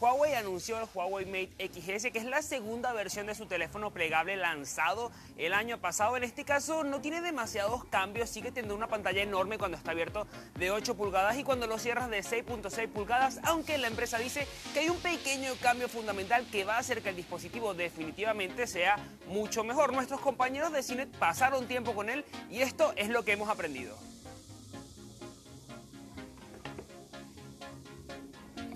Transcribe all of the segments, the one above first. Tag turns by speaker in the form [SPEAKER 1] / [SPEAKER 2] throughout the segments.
[SPEAKER 1] Huawei anunció el Huawei Mate XS, que es la segunda versión de su teléfono plegable lanzado el año pasado. En este caso no tiene demasiados cambios, sigue teniendo una pantalla enorme cuando está abierto de 8 pulgadas y cuando lo cierras de 6.6 pulgadas, aunque la empresa dice que hay un pequeño cambio fundamental que va a hacer que el dispositivo definitivamente sea mucho mejor. Nuestros compañeros de cine pasaron tiempo con él y esto es lo que hemos aprendido.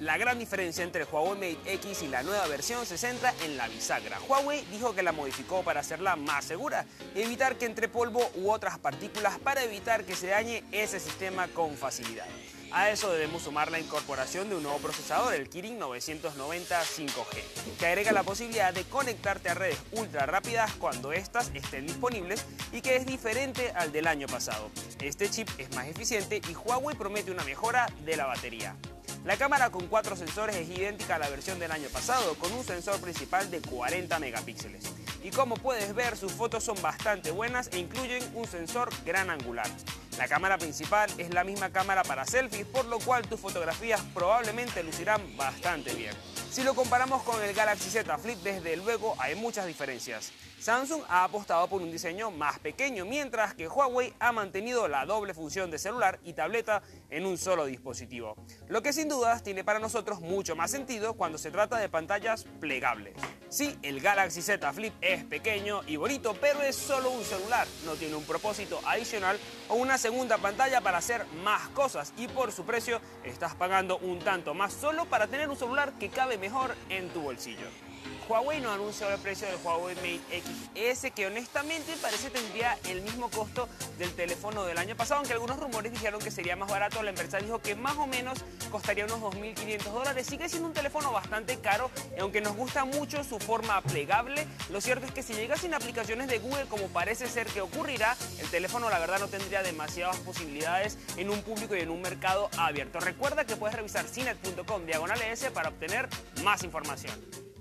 [SPEAKER 1] La gran diferencia entre Huawei Mate X y la nueva versión se centra en la bisagra. Huawei dijo que la modificó para hacerla más segura evitar que entre polvo u otras partículas para evitar que se dañe ese sistema con facilidad. A eso debemos sumar la incorporación de un nuevo procesador, el Kirin 990 5G, que agrega la posibilidad de conectarte a redes ultra rápidas cuando éstas estén disponibles y que es diferente al del año pasado. Este chip es más eficiente y Huawei promete una mejora de la batería. La cámara con cuatro sensores es idéntica a la versión del año pasado, con un sensor principal de 40 megapíxeles. Y como puedes ver, sus fotos son bastante buenas e incluyen un sensor gran angular. La cámara principal es la misma cámara para selfies, por lo cual tus fotografías probablemente lucirán bastante bien. Si lo comparamos con el Galaxy Z Flip, desde luego hay muchas diferencias. Samsung ha apostado por un diseño más pequeño, mientras que Huawei ha mantenido la doble función de celular y tableta en un solo dispositivo. Lo que sin dudas tiene para nosotros mucho más sentido cuando se trata de pantallas plegables. Sí, el Galaxy Z Flip es pequeño y bonito, pero es solo un celular, no tiene un propósito adicional o una segunda pantalla para hacer más cosas y por su precio estás pagando un tanto más solo para tener un celular que cabe mejor en tu bolsillo. Huawei no anunció el precio del Huawei Mate XS, que honestamente parece tendría el mismo costo del teléfono del año pasado, aunque algunos rumores dijeron que sería más barato. La empresa dijo que más o menos costaría unos 2.500 dólares. Sigue siendo un teléfono bastante caro, aunque nos gusta mucho su forma plegable. Lo cierto es que si llega sin aplicaciones de Google, como parece ser que ocurrirá, el teléfono la verdad no tendría demasiadas posibilidades en un público y en un mercado abierto. Recuerda que puedes revisar cinet.com diagonal para obtener más información.